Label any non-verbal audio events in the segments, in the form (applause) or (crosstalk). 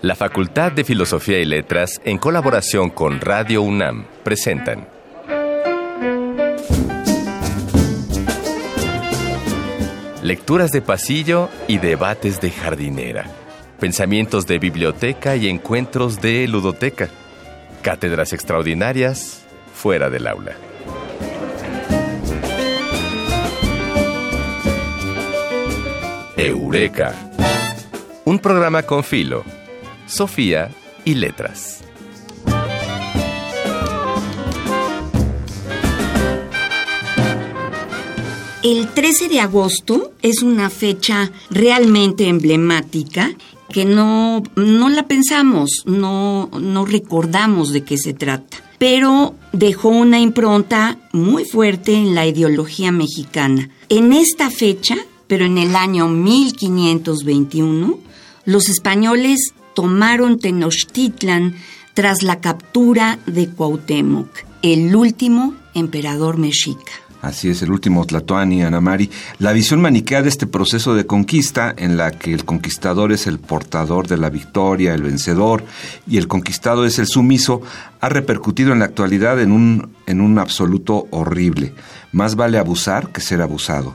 La Facultad de Filosofía y Letras, en colaboración con Radio UNAM, presentan Lecturas de pasillo y debates de jardinera. Pensamientos de biblioteca y encuentros de ludoteca. Cátedras extraordinarias fuera del aula. Eureka. Un programa con filo, Sofía y letras. El 13 de agosto es una fecha realmente emblemática que no, no la pensamos, no, no recordamos de qué se trata, pero dejó una impronta muy fuerte en la ideología mexicana. En esta fecha, pero en el año 1521, los españoles tomaron Tenochtitlan tras la captura de Cuauhtémoc, el último emperador mexica. Así es, el último Tlatoani, Anamari. La visión maniquea de este proceso de conquista, en la que el conquistador es el portador de la victoria, el vencedor, y el conquistado es el sumiso, ha repercutido en la actualidad en un, en un absoluto horrible. Más vale abusar que ser abusado.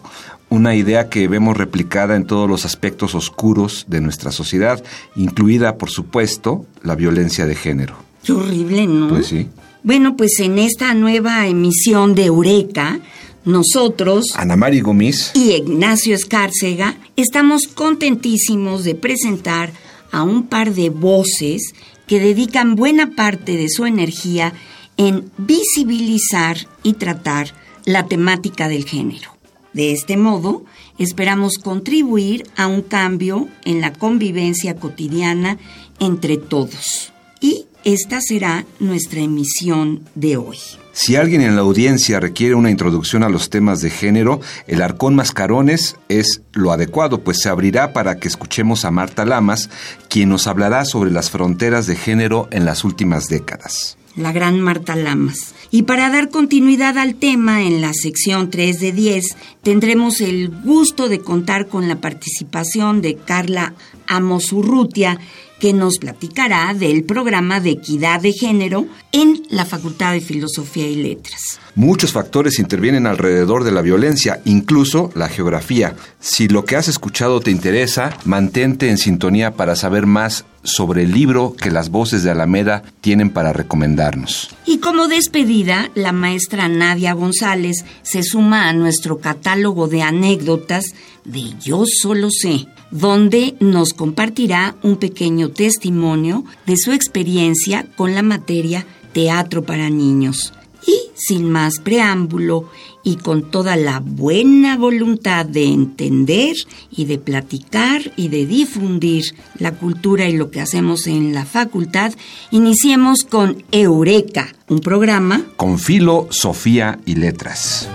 Una idea que vemos replicada en todos los aspectos oscuros de nuestra sociedad, incluida, por supuesto, la violencia de género. Qué horrible, ¿no? Pues sí. Bueno, pues en esta nueva emisión de Eureka, nosotros, Ana Mari Gómez y Ignacio Escárcega, estamos contentísimos de presentar a un par de voces que dedican buena parte de su energía en visibilizar y tratar la temática del género. De este modo, esperamos contribuir a un cambio en la convivencia cotidiana entre todos. Y esta será nuestra emisión de hoy. Si alguien en la audiencia requiere una introducción a los temas de género, el Arcón Mascarones es lo adecuado, pues se abrirá para que escuchemos a Marta Lamas, quien nos hablará sobre las fronteras de género en las últimas décadas. La gran Marta Lamas. Y para dar continuidad al tema, en la sección 3 de 10, tendremos el gusto de contar con la participación de Carla Amosurrutia, que nos platicará del programa de equidad de género en la Facultad de Filosofía y Letras. Muchos factores intervienen alrededor de la violencia, incluso la geografía. Si lo que has escuchado te interesa, mantente en sintonía para saber más sobre el libro que las voces de Alameda tienen para recomendarnos. Y como despedida, la maestra Nadia González se suma a nuestro catálogo de anécdotas de Yo solo sé, donde nos compartirá un pequeño testimonio de su experiencia con la materia teatro para niños. Y sin más preámbulo y con toda la buena voluntad de entender y de platicar y de difundir la cultura y lo que hacemos en la facultad, iniciemos con Eureka, un programa con filo, Sofía y letras.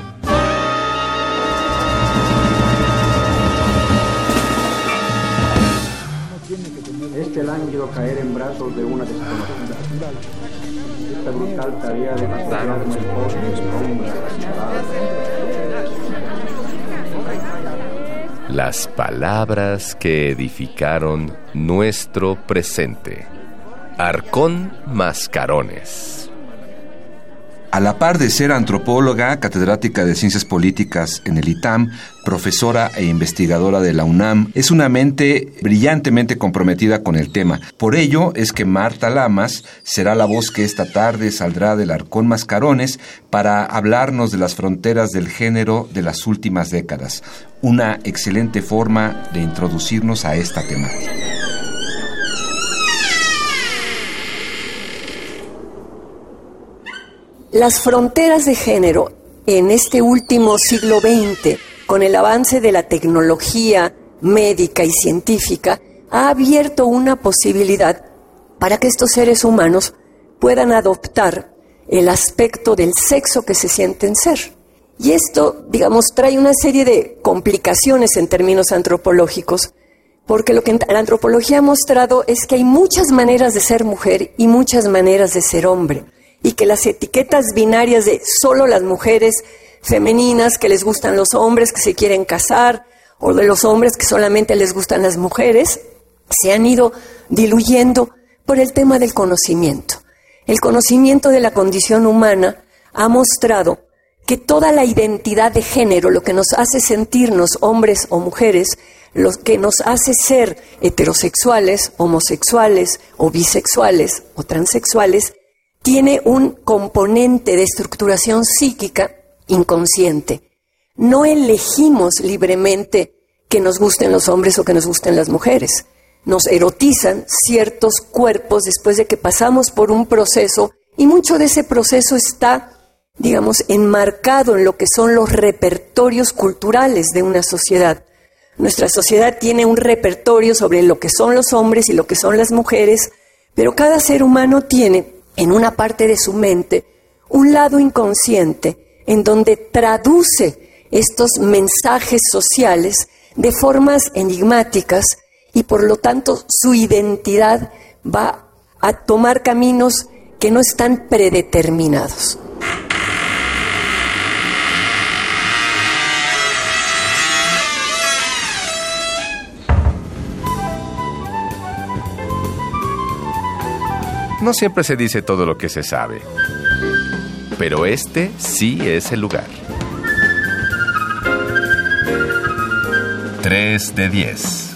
Este lánguido caer en brazos de una desconocida. Esta brutal tarea de matarme el Las palabras que edificaron nuestro presente. Arcón Mascarones. A la par de ser antropóloga, catedrática de Ciencias Políticas en el ITAM, profesora e investigadora de la UNAM, es una mente brillantemente comprometida con el tema. Por ello es que Marta Lamas será la voz que esta tarde saldrá del Arcón Mascarones para hablarnos de las fronteras del género de las últimas décadas. Una excelente forma de introducirnos a esta temática. Las fronteras de género en este último siglo XX, con el avance de la tecnología médica y científica, ha abierto una posibilidad para que estos seres humanos puedan adoptar el aspecto del sexo que se sienten ser. Y esto, digamos, trae una serie de complicaciones en términos antropológicos, porque lo que la antropología ha mostrado es que hay muchas maneras de ser mujer y muchas maneras de ser hombre y que las etiquetas binarias de solo las mujeres femeninas que les gustan los hombres que se quieren casar o de los hombres que solamente les gustan las mujeres, se han ido diluyendo por el tema del conocimiento. El conocimiento de la condición humana ha mostrado que toda la identidad de género, lo que nos hace sentirnos hombres o mujeres, lo que nos hace ser heterosexuales, homosexuales o bisexuales o transexuales, tiene un componente de estructuración psíquica inconsciente. No elegimos libremente que nos gusten los hombres o que nos gusten las mujeres. Nos erotizan ciertos cuerpos después de que pasamos por un proceso y mucho de ese proceso está digamos, enmarcado en lo que son los repertorios culturales de una sociedad. Nuestra sociedad tiene un repertorio sobre lo que son los hombres y lo que son las mujeres, pero cada ser humano tiene en una parte de su mente un lado inconsciente en donde traduce estos mensajes sociales de formas enigmáticas y por lo tanto su identidad va a tomar caminos que no están predeterminados. No siempre se dice todo lo que se sabe, pero este sí es el lugar. 3 de 10.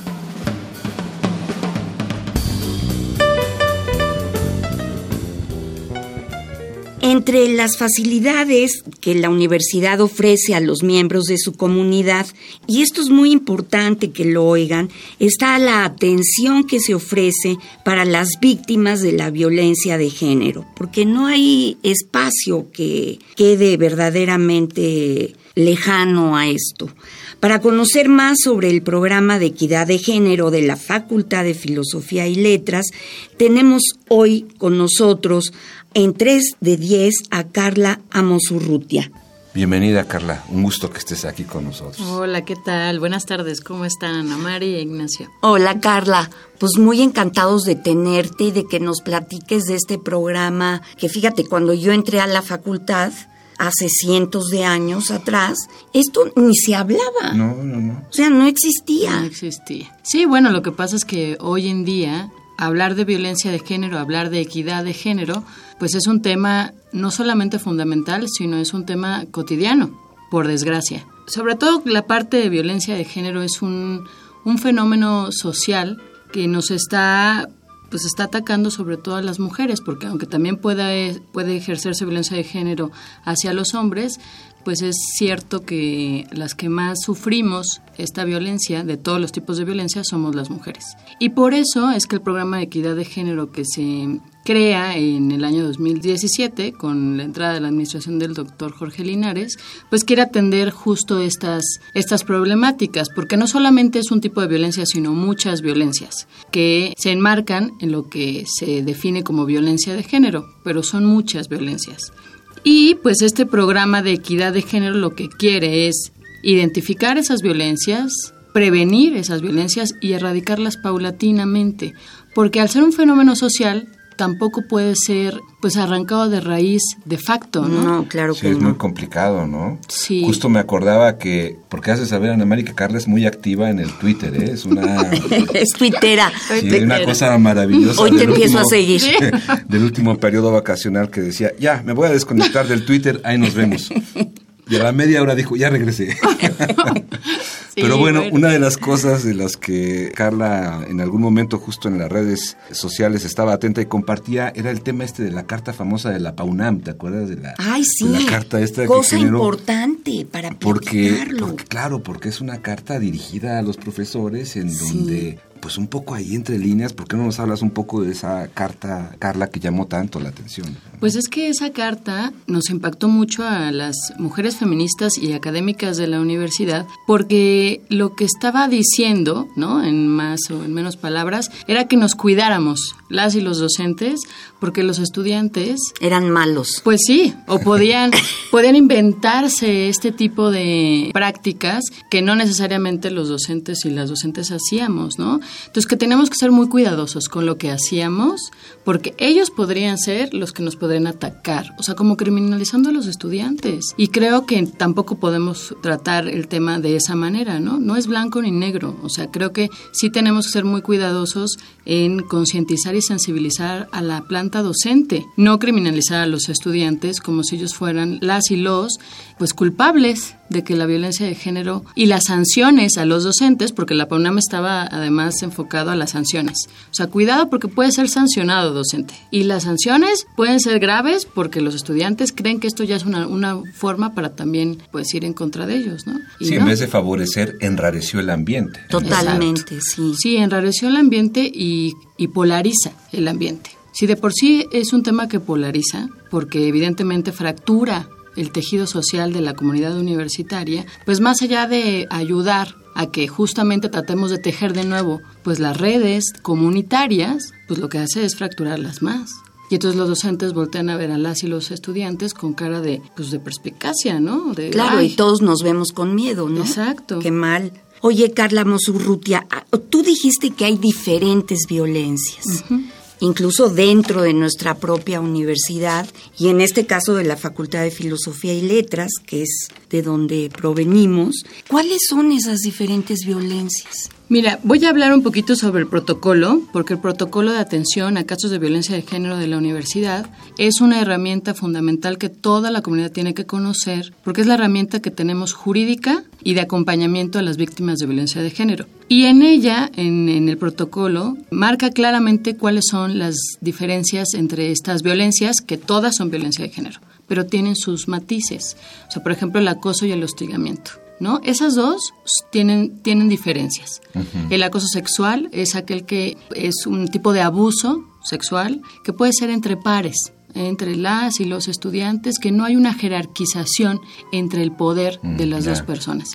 Entre las facilidades que la universidad ofrece a los miembros de su comunidad, y esto es muy importante que lo oigan, está la atención que se ofrece para las víctimas de la violencia de género, porque no hay espacio que quede verdaderamente lejano a esto. Para conocer más sobre el programa de equidad de género de la Facultad de Filosofía y Letras, tenemos hoy con nosotros en 3 de 10 a Carla Amosurrutia. Bienvenida Carla, un gusto que estés aquí con nosotros. Hola, ¿qué tal? Buenas tardes, ¿cómo están Ana María e Ignacio? Hola Carla, pues muy encantados de tenerte y de que nos platiques de este programa, que fíjate, cuando yo entré a la facultad, hace cientos de años atrás, esto ni se hablaba. No, no, no. O sea, no existía. No existía. Sí, bueno, lo que pasa es que hoy en día hablar de violencia de género, hablar de equidad de género, pues es un tema no solamente fundamental, sino es un tema cotidiano, por desgracia. Sobre todo la parte de violencia de género es un, un fenómeno social que nos está pues está atacando sobre todo a las mujeres, porque aunque también pueda, puede ejercerse violencia de género hacia los hombres, pues es cierto que las que más sufrimos esta violencia, de todos los tipos de violencia, somos las mujeres. Y por eso es que el programa de equidad de género que se crea en el año 2017 con la entrada de la administración del doctor Jorge Linares, pues quiere atender justo estas, estas problemáticas, porque no solamente es un tipo de violencia, sino muchas violencias que se enmarcan en lo que se define como violencia de género, pero son muchas violencias. Y pues este programa de equidad de género lo que quiere es identificar esas violencias, prevenir esas violencias y erradicarlas paulatinamente, porque al ser un fenómeno social tampoco puede ser pues arrancado de raíz de facto, ¿no? No, claro Sí, que es no. muy complicado, ¿no? Sí. Justo me acordaba que, porque hace saber Ana María que Carla es muy activa en el Twitter, ¿eh? Es una, (laughs) es tuitera. sí, una cosa maravillosa. Hoy te empiezo a seguir. (laughs) Del último periodo vacacional que decía, ya, me voy a desconectar del Twitter, ahí nos vemos. Y a la media hora dijo, ya regresé. (laughs) (laughs) Pero bueno, bueno. una de las cosas de las que Carla en algún momento justo en las redes sociales estaba atenta y compartía era el tema este de la carta famosa de la PAUNAM, ¿te acuerdas de la, Ay, sí. de la carta esta Cosa que importante para Porque, porque, claro, porque es una carta dirigida a los profesores en Sí. donde, pues un poco ahí entre líneas, ¿por qué no nos hablas un poco de esa carta, Carla, que llamó tanto la atención? Pues es que esa carta nos impactó mucho a las mujeres feministas y académicas de la universidad porque lo que estaba diciendo, ¿no? En más o en menos palabras, era que nos cuidáramos, las y los docentes, porque los estudiantes Eran malos. pues sí, o podían, (laughs) podían inventarse este tipo de prácticas que no necesariamente los docentes y las docentes hacíamos, ¿no? Entonces que tenemos que ser muy cuidadosos con lo que hacíamos, porque ellos podrían ser los que nos podrían atacar, o sea, como criminalizando a los estudiantes. Y creo que tampoco podemos tratar el tema de esa manera, ¿no? No es blanco ni negro, o sea, creo que sí tenemos que ser muy cuidadosos en concientizar y sensibilizar a la planta docente, no criminalizar a los estudiantes como si ellos fueran las y los pues culpables de que la violencia de género y las sanciones a los docentes, porque la PAUNAM estaba además enfocado a las sanciones. O sea, cuidado porque puede ser sancionado docente. Y las sanciones pueden ser graves porque los estudiantes creen que esto ya es una, una forma para también pues ir en contra de ellos, ¿no? Y sí, en vez de favorecer, enrareció el ambiente. Totalmente, sí. Sí, enrareció el ambiente y, y polariza el ambiente. Si de por sí es un tema que polariza, porque evidentemente fractura el tejido social de la comunidad universitaria, pues más allá de ayudar a que justamente tratemos de tejer de nuevo pues las redes comunitarias, pues lo que hace es fracturarlas más. Y entonces los docentes voltean a ver a las y los estudiantes con cara de, pues de perspicacia, ¿no? De, claro, y todos nos vemos con miedo, ¿no? Exacto. Qué mal. Oye, Carla Mosurrutia, ah, tú dijiste que hay diferentes violencias incluso dentro de nuestra propia universidad y en este caso de la Facultad de Filosofía y Letras, que es de donde provenimos. ¿Cuáles son esas diferentes violencias? Mira, voy a hablar un poquito sobre el protocolo, porque el protocolo de atención a casos de violencia de género de la universidad es una herramienta fundamental que toda la comunidad tiene que conocer, porque es la herramienta que tenemos jurídica y de acompañamiento a las víctimas de violencia de género. Y en ella, en, el protocolo, marca claramente cuáles son las diferencias entre estas violencias, que todas son violencia de género, pero tienen sus matices. O sea, por ejemplo, el acoso y el hostigamiento. ¿No? Esas dos tienen, tienen diferencias. El acoso sexual es aquel que es un tipo de abuso sexual que puede ser entre pares, entre las y los estudiantes, que no hay una jerarquización entre el poder de las dos personas.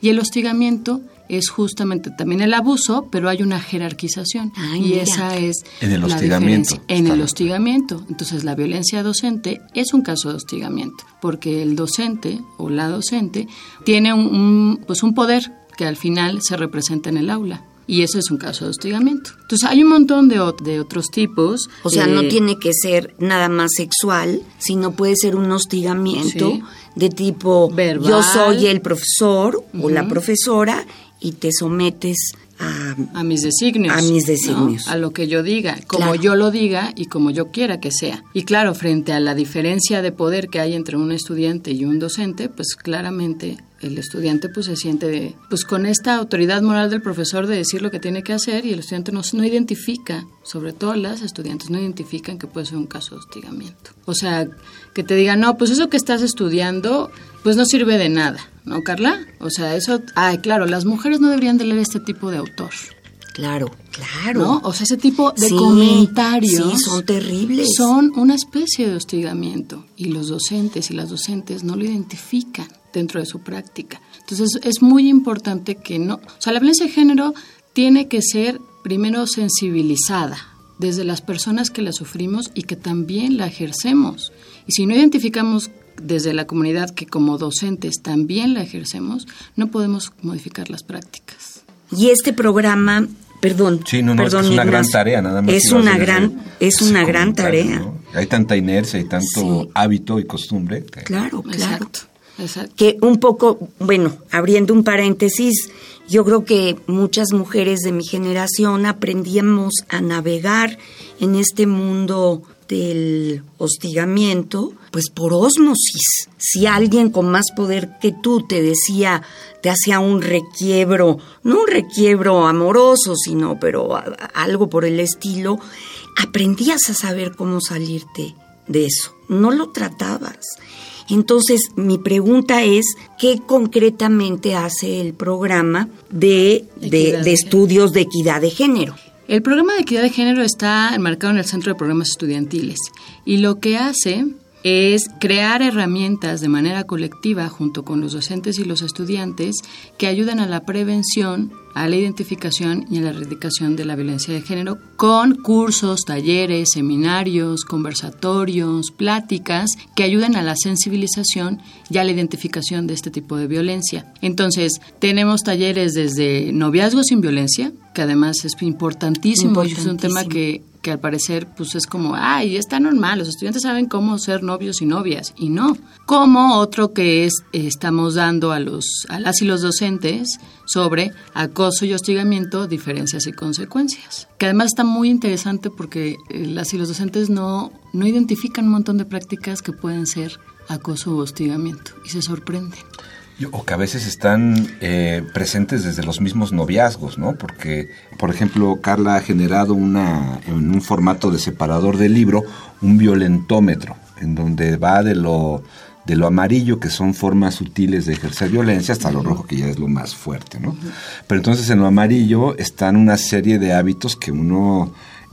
Y el hostigamiento es justamente también el abuso, pero hay una jerarquización. y esa es en el la hostigamiento. En el hostigamiento. Entonces, la violencia docente es un caso de hostigamiento, porque el docente o la docente tiene un, un, pues un poder que al final se representa en el aula. Y eso es un caso de hostigamiento. Entonces hay un montón de, de otros tipos. O sea, eh, no tiene que ser nada más sexual, sino puede ser un hostigamiento Sí. de tipo Verbal. yo soy el profesor o la profesora y te sometes a... a mis designios. A mis designios. ¿no? A lo que yo diga, como Claro. yo lo diga y como yo quiera que sea. Y claro, frente a la diferencia de poder que hay entre un estudiante y un docente, pues claramente el estudiante pues se siente de- pues con esta autoridad moral del profesor de decir lo que tiene que hacer y el estudiante no, no identifica, sobre todo las estudiantes no identifican que puede ser un caso de hostigamiento. O sea, que te digan, no, pues eso que estás estudiando pues no sirve de nada, ¿no, Carla? O sea, eso, ay, claro, las mujeres no deberían de leer este tipo de autor. Claro, claro. ¿no? O sea, ese tipo de Sí, comentarios sí, son terribles. son una especie de hostigamiento y los docentes y las docentes no lo identifican dentro de su práctica. Entonces, es muy importante que no, o sea, la violencia de género tiene que ser primero sensibilizada desde las personas que la sufrimos y que también la ejercemos. Y si no identificamos desde la comunidad que como docentes también la ejercemos, no podemos modificar las prácticas. Y este programa, perdón, Sí, no, no, es, que perdón, es una gran tarea, nada más. Es una gran, ese- es una gran tarea. ¿no? Hay tanta inercia y tanto Sí. hábito y costumbre. que- Claro, claro. Exacto, que un poco, bueno, abriendo un paréntesis, yo creo que muchas mujeres de mi generación aprendíamos a navegar en este mundo del hostigamiento, pues por ósmosis. Si alguien con más poder que tú te decía, te hacía un requiebro, no un requiebro amoroso, sino pero algo por el estilo, aprendías a saber cómo salirte de eso. No lo tratabas. Entonces, mi pregunta es, ¿qué concretamente hace el programa de, de- Equidad de de estudios de equidad de género? El programa de equidad de género está enmarcado en el Centro de Programas Estudiantiles y lo que hace es crear herramientas de manera colectiva junto con los docentes y los estudiantes que ayudan a la prevención, a la identificación y a la erradicación de la violencia de género con cursos, talleres, seminarios, conversatorios, pláticas que ayudan a la sensibilización y a la identificación de este tipo de violencia. Entonces, tenemos talleres desde noviazgo sin violencia, que además es importantísimo, es un tema que que al parecer pues es como, ay, está normal, los estudiantes saben cómo ser novios y novias, y no. Como otro que es, estamos dando a, los, a las y los docentes sobre acoso y hostigamiento, diferencias y consecuencias. Que además está muy interesante porque eh, las y los docentes no, no identifican un montón de prácticas que pueden ser acoso o hostigamiento y se sorprenden. O que a veces están eh, presentes desde los mismos noviazgos, ¿no? Porque, por ejemplo, Carla ha generado una, en un formato de separador del libro, un violentómetro, en donde va de lo, de lo amarillo, que son formas sutiles de ejercer violencia, hasta lo rojo, que ya es lo más fuerte, ¿no? Pero entonces en lo amarillo están una serie de hábitos que uno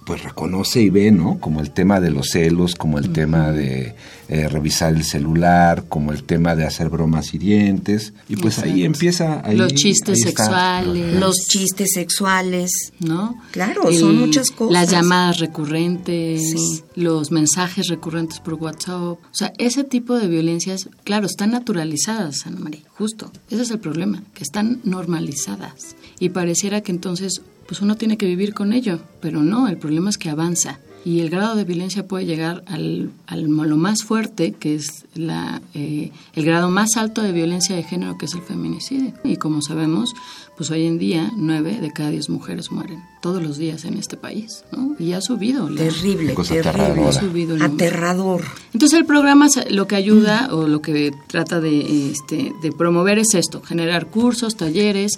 pues reconoce y ve, ¿no? Como el tema de los celos, como el tema de eh, revisar el celular, como el tema de hacer bromas hirientes. Y pues ahí empieza... Ahí, los chistes sexuales. Los chistes sexuales. ¿No? Claro, son muchas cosas. Las llamadas recurrentes, los mensajes recurrentes por WhatsApp. O sea, ese tipo de violencias, claro, están naturalizadas, Ana María, justo. Ese es el problema, que están normalizadas. Y pareciera que entonces pues uno tiene que vivir con ello, pero no, el problema es que avanza y el grado de violencia puede llegar al, al lo más fuerte, que es la, eh, el grado más alto de violencia de género, que es el feminicidio. Y como sabemos, pues hoy en día nueve de cada diez mujeres mueren todos los días en este país, ¿no? Y ha subido. terrible, terrible. Ha subido Aterrador. Entonces el programa lo que ayuda o lo que trata de, este, de promover es esto, generar cursos, talleres,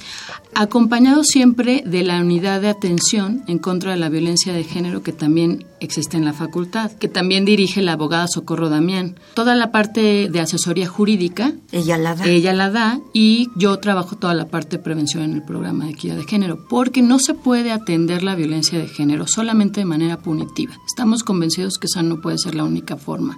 acompañado siempre de la unidad de atención en contra de la violencia de género que también existe en la facultad, que también dirige la abogada Socorro Damián. Toda la parte de asesoría jurídica, ella la da. Ella la da y yo trabajo toda la parte de prevención en el programa de equidad de género, porque no se puede atender la violencia de género solamente de manera punitiva. Estamos convencidos que esa no puede ser la única forma,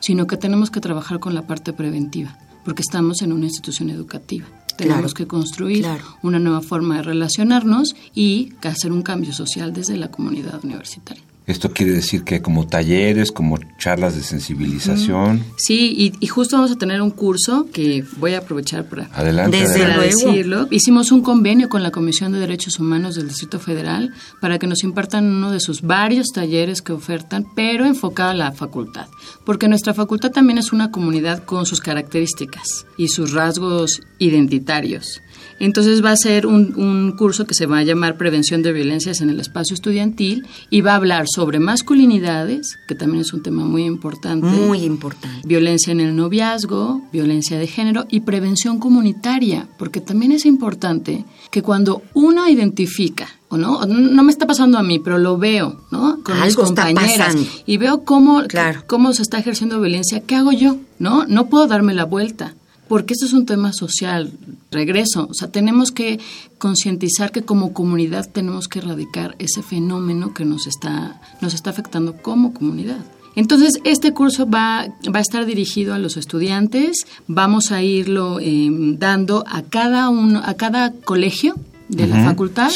sino que tenemos que trabajar con la parte preventiva, porque estamos en una institución educativa. Tenemos que construir una nueva forma de relacionarnos y hacer un cambio social desde la comunidad universitaria. Esto quiere decir que como talleres, como charlas de sensibilización. Sí, y, justo vamos a tener un curso que voy a aprovechar para, adelante, decirlo. Hicimos un convenio con la Comisión de Derechos Humanos del Distrito Federal para que nos impartan uno de sus varios talleres que ofertan, pero enfocado a la facultad. Porque nuestra facultad también es una comunidad con sus características y sus rasgos identitarios. Entonces va a ser un, curso que se va a llamar Prevención de Violencias en el Espacio Estudiantil y va a hablar sobre masculinidades, que también es un tema muy importante. Muy importante. Violencia en el noviazgo, violencia de género y prevención comunitaria, porque también es importante que cuando uno identifica o no, no me está pasando a mí, pero lo veo, ¿no? Con mis compañeras y veo cómo, cómo se está ejerciendo violencia, ¿qué hago yo? ¿No? No puedo darme la vuelta porque esto es un tema social. Regreso, o sea, tenemos que concientizar que como comunidad tenemos que erradicar ese fenómeno que nos está, nos está afectando como comunidad. Entonces, este curso va, va a estar dirigido a los estudiantes, vamos a irlo em, dando a cada, uno, a cada colegio de la facultad.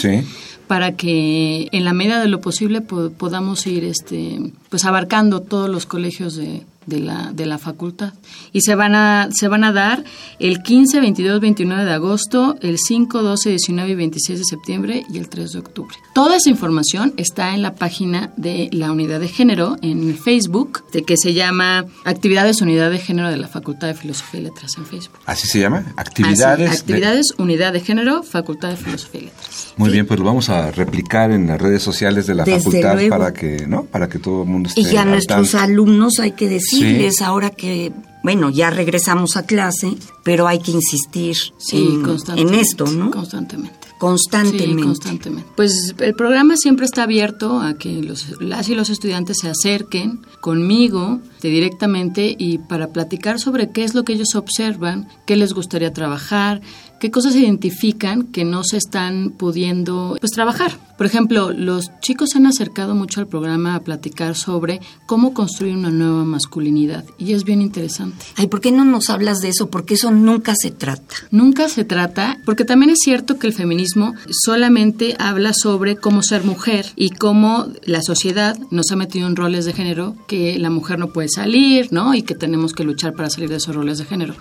para que en la medida de lo posible podamos ir este pues abarcando todos los colegios de, de la, de la facultad. Y se van, a, se van a dar el 15, 22, 29 de agosto, el 5, 12, 19 y 26 de septiembre y el 3 de octubre. Toda esa información está en la página de la Unidad de Género en Facebook, de que se llama Actividades Unidad de Género de la Facultad de Filosofía y Letras en Facebook. ¿Así se llama? Actividades. actividades Unidad de Género, Facultad de Filosofía y Letras. Muy bien, pues lo vamos a replicar en las redes sociales de la facultad para que, ¿no? Para que todo el mundo esté. Y a nuestros alumnos hay que decir es ahora que, bueno, ya regresamos a clase, pero hay que insistir en, esto, ¿no? Constantemente. Constantemente. constantemente. Pues el programa siempre está abierto a que los, las y los estudiantes se acerquen conmigo directamente y para platicar sobre qué es lo que ellos observan, qué les gustaría trabajar, qué cosas se identifican que no se están pudiendo pues trabajar. Por ejemplo, los chicos se han acercado mucho al programa a platicar sobre cómo construir una nueva masculinidad y es bien interesante. Ay, ¿por qué no nos hablas de eso? Porque eso nunca se trata. Nunca se trata, porque también es cierto que el feminismo solamente habla sobre cómo ser mujer y cómo la sociedad nos ha metido en roles de género que la mujer no puede salir, ¿no? Y que tenemos que luchar para salir de esos roles de género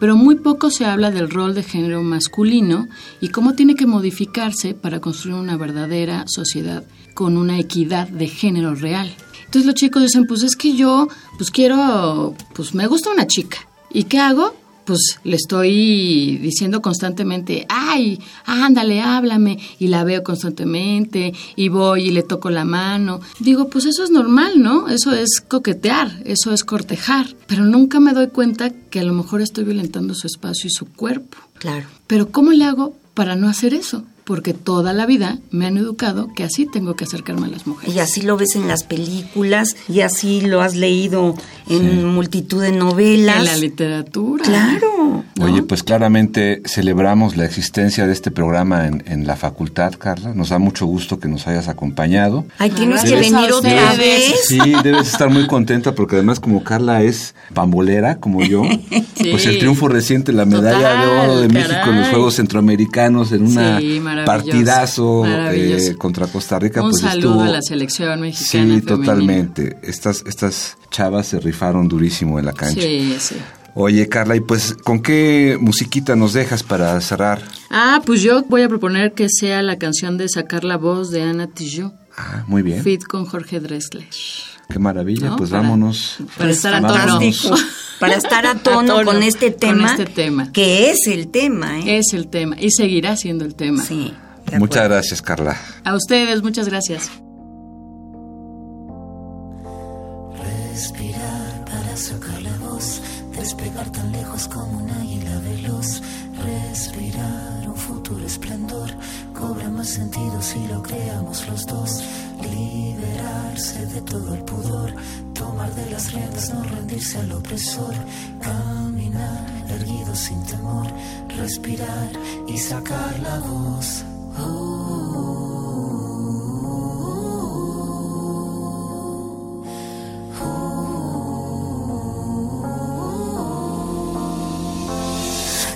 pero muy poco se habla del rol de género masculino y cómo tiene que modificarse para construir una verdadera sociedad con una equidad de género real. Entonces los chicos dicen, pues es que yo, pues quiero, pues me gusta una chica. ¿Y qué hago? Pues le estoy diciendo constantemente, ay, ándale, háblame, y la veo constantemente, y voy y le toco la mano. Digo, pues eso es normal, ¿no? Eso es coquetear, eso es cortejar, pero nunca me doy cuenta que a lo mejor estoy violentando su espacio y su cuerpo. Claro. Pero ¿cómo le hago para no hacer eso? Porque toda la vida me han educado que así tengo que acercarme a las mujeres. Y así lo ves en las películas, y así lo has leído en multitud de novelas. En la literatura. Claro. Oye, pues claramente celebramos la existencia de este programa en, en, la facultad, Carla. Nos da mucho gusto que nos hayas acompañado. Ay, tienes que venir otra vez. Sí, debes estar muy contenta porque además como Carla es pambolera, como yo, (laughs) sí. pues el triunfo reciente, la medalla Total, de oro de México en los. Juegos Centroamericanos en una Sí, partidazo maravilloso. eh, contra Costa Rica. Un pues saludo estuvo- a la selección mexicana. Sí, femenina. totalmente. Estas, estas chavas se rifaron durísimo en la cancha. Sí, sí. Oye, Carla, y pues, ¿con qué musiquita nos dejas para cerrar? Ah, pues yo voy a proponer que sea la canción de Sacar la voz de Ana Tijoux, Ah, muy bien. fit con Jorge Dressler. Qué maravilla. ¿no? pues Para- vámonos. Para estar a Vámonos. tono. Para estar a tono, A tono con este con tema. este tema. Que es el tema, ¿eh? Es el tema y seguirá siendo el tema. Sí. Muchas gracias, Carla. A ustedes, muchas gracias. Respirar para sacar la voz, despegar tan lejos como un águila veloz. Respirar un futuro esplendor, cobra más sentido si lo creamos los dos. Liberarse de todo el pudor, tomar de las riendas, no rendirse al opresor. Caminar erguido sin temor, respirar y sacar la voz.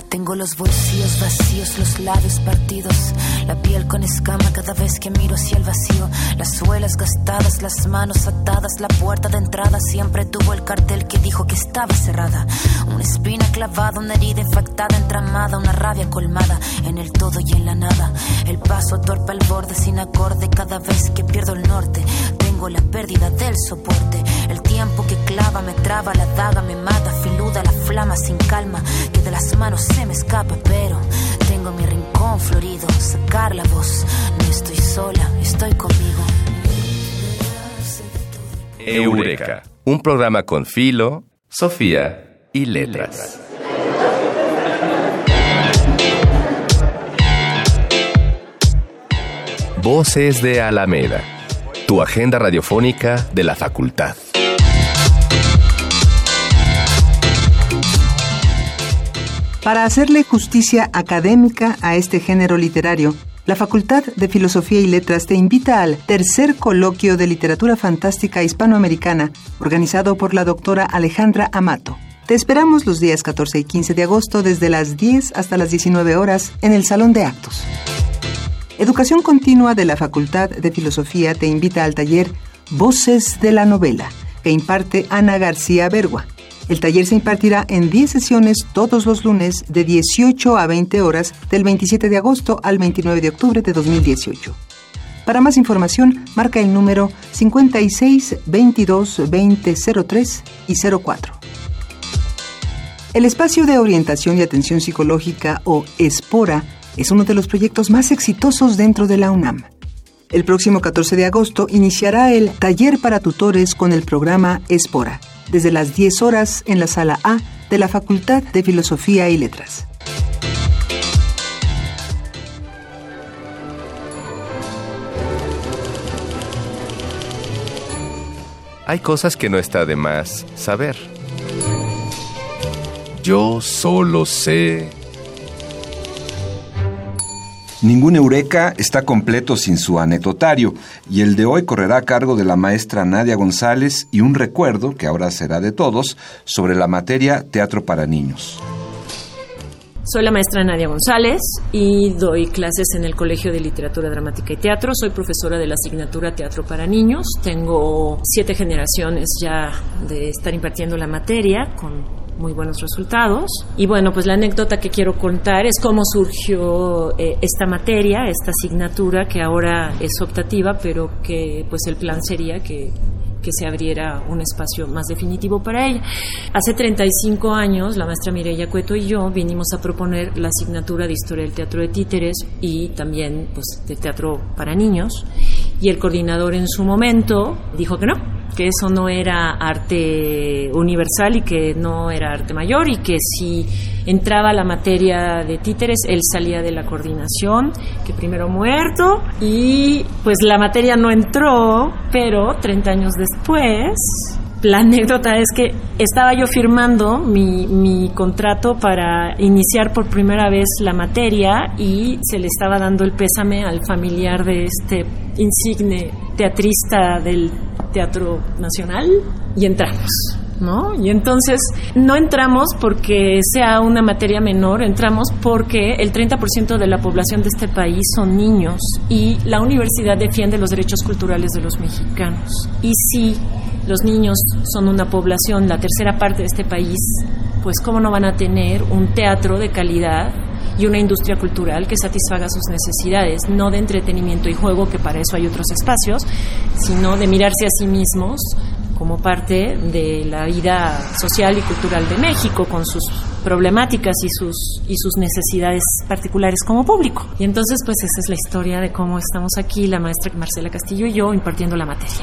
Tengo los bolsillos vacíos, los labios partidos, la piel con escama cada vez que miro hacia el vacío, las suelas gastadas, las manos atadas, la puerta de entrada siempre tuvo el cartel que dijo que estaba cerrada. Una espina clavada, una herida infectada, entramada, una rabia colmada en el todo y en la nada. El paso torpe al borde sin acorde cada vez que pierdo el norte. Tengo la pérdida del soporte, el tiempo que clava me traba, la daga me mata, filuda la flama sin calma, que de las manos se me escapa, pero tengo mi rincón florido, sacar la voz, no estoy sola, estoy conmigo. Eureka, un programa con Filo, Sofía y Letras. Voces de Alameda, tu agenda radiofónica de la facultad. Para hacerle justicia académica a este género literario, la Facultad de Filosofía y Letras te invita al tercer coloquio de literatura fantástica hispanoamericana, organizado por la doctora Alejandra Amato. Te esperamos los días 14 y 15 de agosto desde las 10 hasta las 19 horas en el Salón de Actos. Educación Continua de la Facultad de Filosofía te invita al taller Voces de la Novela, que imparte Ana García Bergua. El taller se impartirá en 10 sesiones todos los lunes de 18 a 20 horas del 27 de agosto al 29 de octubre de 2018. Para más información, marca el número 56 22 20 03 y 04. El espacio de orientación y atención psicológica o ESPORA es uno de los proyectos más exitosos dentro de la UNAM. El próximo 14 de agosto iniciará el taller para tutores con el programa ESPORA, desde las 10 horas en la sala A de la Facultad de Filosofía y Letras. Hay cosas que no está de más saber. Yo solo sé. Ningún Eureka está completo sin su anecdotario, y el de hoy correrá a cargo de la maestra Nadia González y un recuerdo, que ahora será de todos, sobre la materia Teatro para Niños. Soy la maestra Nadia González y doy clases en el Colegio de Literatura Dramática y Teatro. Soy profesora de la asignatura Teatro para Niños. Tengo siete generaciones ya de estar impartiendo la materia con muy buenos resultados. Y bueno, pues la anécdota que quiero contar es cómo surgió eh, esta materia, esta asignatura que ahora es optativa, pero que pues el plan sería que que se abriera un espacio más definitivo para ella. Hace 35 años, la maestra Mireya Cueto y yo vinimos a proponer la asignatura de Historia del Teatro de Títeres y también pues, de Teatro para Niños. Y el coordinador en su momento dijo que no, que eso no era arte universal y que no era arte mayor y que si entraba la materia de títeres, él salía de la coordinación, que primero muerto y pues la materia no entró, pero 30 años después la anécdota es que estaba yo firmando mi, mi, contrato para iniciar por primera vez la materia y se le estaba dando el pésame al familiar de este insigne teatrista del Teatro Nacional y entramos. ¿No? Y entonces no entramos porque sea una materia menor, entramos porque el 30% de la población de este país son niños y la universidad defiende los derechos culturales de los mexicanos. Y si los niños son una población, la tercera parte de este país, pues cómo no van a tener un teatro de calidad y una industria cultural que satisfaga sus necesidades, no de entretenimiento y juego, que para eso hay otros espacios, sino de mirarse a sí mismos como parte de la vida social y cultural de México, con sus problemáticas y sus, y sus necesidades particulares como público. Y entonces, pues esa es la historia de cómo estamos aquí, la maestra Marcela Castillo y yo, impartiendo la materia.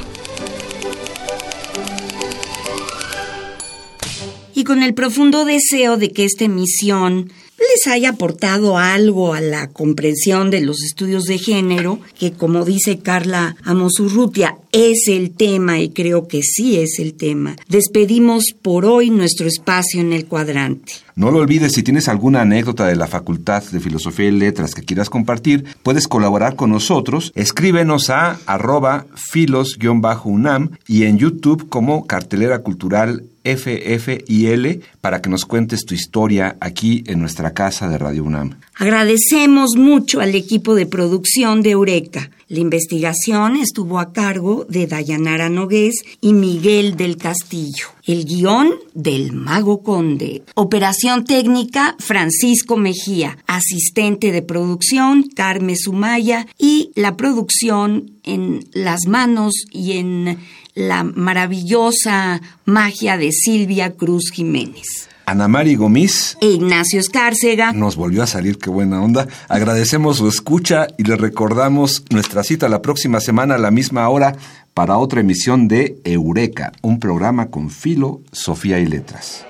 Y con el profundo deseo de que esta emisión les haya aportado algo a la comprensión de los estudios de género, que como dice Carla Amosurrutia, es el tema y creo que sí es el tema. Despedimos por hoy nuestro espacio en el cuadrante. No lo olvides, si tienes alguna anécdota de la Facultad de Filosofía y Letras que quieras compartir, puedes colaborar con nosotros. Escríbenos a arroba filos-unam y en YouTube como Cartelera Cultural FFIL para que nos cuentes tu historia aquí en nuestra casa de Radio UNAM. Agradecemos mucho al equipo de producción de Eureka. La investigación estuvo a cargo de Dayanara Nogués y Miguel del Castillo. El guion del Mago Conde. Operación técnica Francisco Mejía. Asistente de producción Carmen Sumaya. Y la producción en las manos y en la maravillosa magia de Silvia Cruz Jiménez. Ana Mari Gomis e Ignacio Escárcega. Nos volvió a salir, qué buena onda. Agradecemos su escucha y le recordamos nuestra cita la próxima semana a la misma hora para otra emisión de Eureka, un programa con filo, Sofía y letras.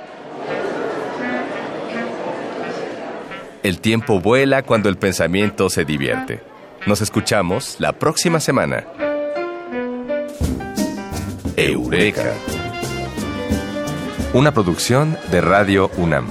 El tiempo vuela cuando el pensamiento se divierte. Nos escuchamos la próxima semana. Eureka. Una producción de Radio UNAM.